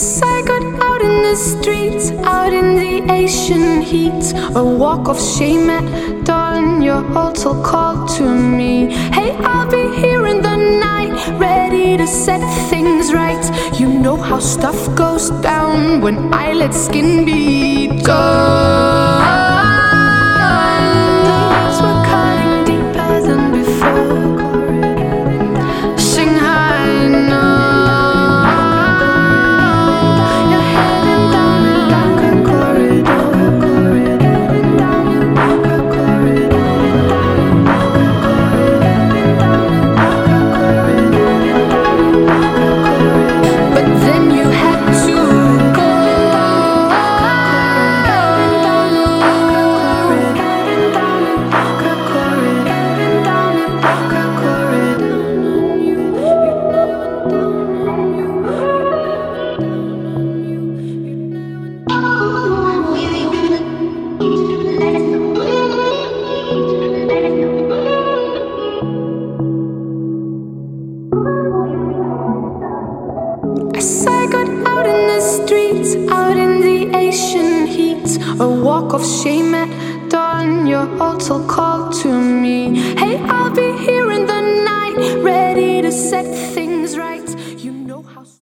I got out in the streets, out in the Asian heat. A walk of shame at dawn, your hotel called to me. Hey, I'll be here in the night, ready to set things right. You know how stuff goes down when I let skin be I got out in the streets, out in the Asian heat, a walk of shame at dawn, your hotel called to me. Hey, I'll be here in the night, ready to set things right.